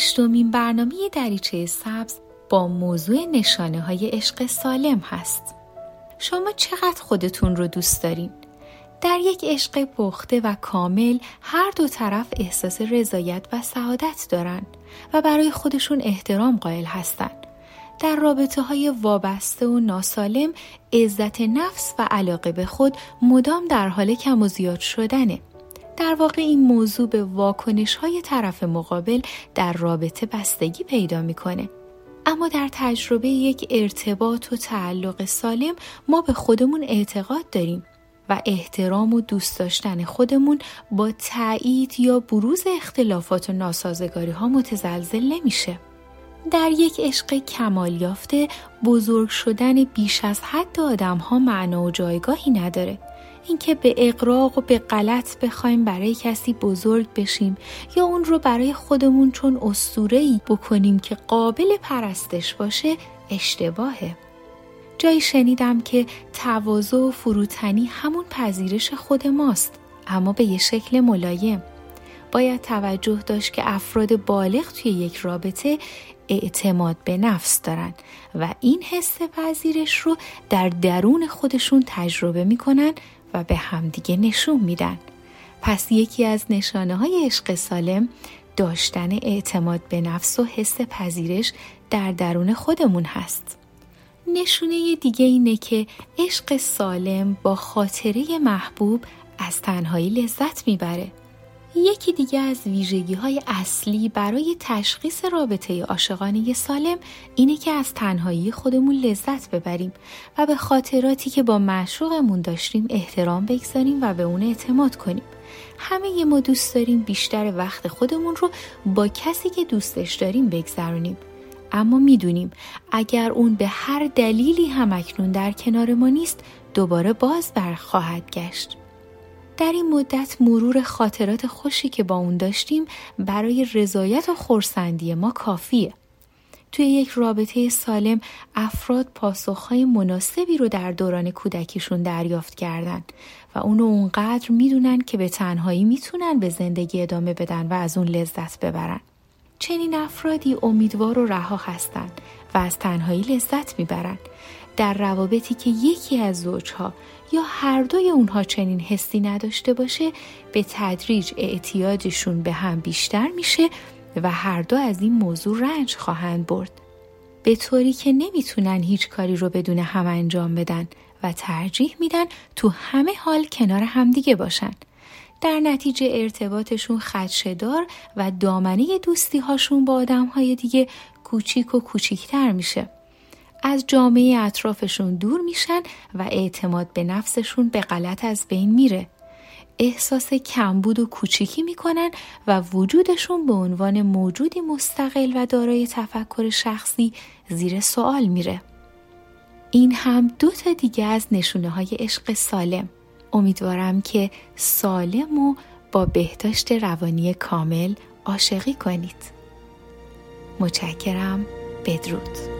هشتمین برنامه دریچه سبز با موضوع نشانه های عشق سالم هست شما چقدر خودتون رو دوست دارین؟ در یک عشق پخته و کامل هر دو طرف احساس رضایت و سعادت دارن و برای خودشون احترام قائل هستند. در رابطه های وابسته و ناسالم عزت نفس و علاقه به خود مدام در حال کم و زیاد شدنه. در واقع این موضوع به واکنش های طرف مقابل در رابطه بستگی پیدا می‌کنه. اما در تجربه یک ارتباط و تعلق سالم ما به خودمون اعتقاد داریم و احترام و دوست داشتن خودمون با تایید یا بروز اختلافات و ناسازگاری ها متزلزل نمیشه. در یک عشق کمال یافته بزرگ شدن بیش از حد آدم ها معنا و جایگاهی نداره. اینکه به اقراق و به غلط بخوایم برای کسی بزرگ بشیم یا اون رو برای خودمون چون ای بکنیم که قابل پرستش باشه اشتباهه. جایی شنیدم که تواضع و فروتنی همون پذیرش خود ماست اما به یه شکل ملایم. باید توجه داشت که افراد بالغ توی یک رابطه اعتماد به نفس دارن و این حس پذیرش رو در درون خودشون تجربه می‌کنن و به همدیگه نشون میدن. پس یکی از نشانه های عشق سالم داشتن اعتماد به نفس و حس پذیرش در درون خودمون هست. نشونه دیگه اینه که عشق سالم با خاطره محبوب از تنهایی لذت می‌بره. یکی دیگه از ویژگی های اصلی برای تشخیص رابطه عاشقانه سالم اینه که از تنهایی خودمون لذت ببریم و به خاطراتی که با معشوقمون داشتیم احترام بگذاریم و به اون اعتماد کنیم. همه ما دوست داریم بیشتر وقت خودمون رو با کسی که دوستش داریم بگذرونیم. اما می‌دونیم اگر اون به هر دلیلی هم اکنون در کنار ما نیست دوباره باز بر خواهد گشت. در این مدت مرور خاطرات خوشی که با اون داشتیم برای رضایت و خورسندی ما کافیه. توی یک رابطه سالم افراد پاسخهای مناسبی رو در دوران کودکیشون دریافت کردن و اونو اونقدر می‌دونن که به تنهایی می‌تونن به زندگی ادامه بدن و از اون لذت ببرن. چنین افرادی امیدوار و رها هستند و از تنهایی لذت می‌برند. در روابطی که یکی از زوجها یا هر دوی اونها چنین حسی نداشته باشه به تدریج اعتیادشون به هم بیشتر میشه و هر دو از این موضوع رنج خواهند برد به طوری که نمی‌تونن هیچ کاری رو بدون هم انجام بدن و ترجیح میدن تو همه حال کنار همدیگه باشن در نتیجه ارتباطشون خدشدار و دامنه دوستی هاشون با آدم های دیگه کوچیک و کوچیکتر میشه از جامعه اطرافشون دور میشن و اعتماد به نفسشون به غلط از بین میره. احساس کمبود و کوچیکی می‌کنن و وجودشون به عنوان موجودی مستقل و دارای تفکر شخصی زیر سوال میره. این هم دو تا دیگه از نشونه های عشق سالم. امیدوارم که سالم و با بهداشت روانی کامل عاشقی کنید. متشکرم بدرود.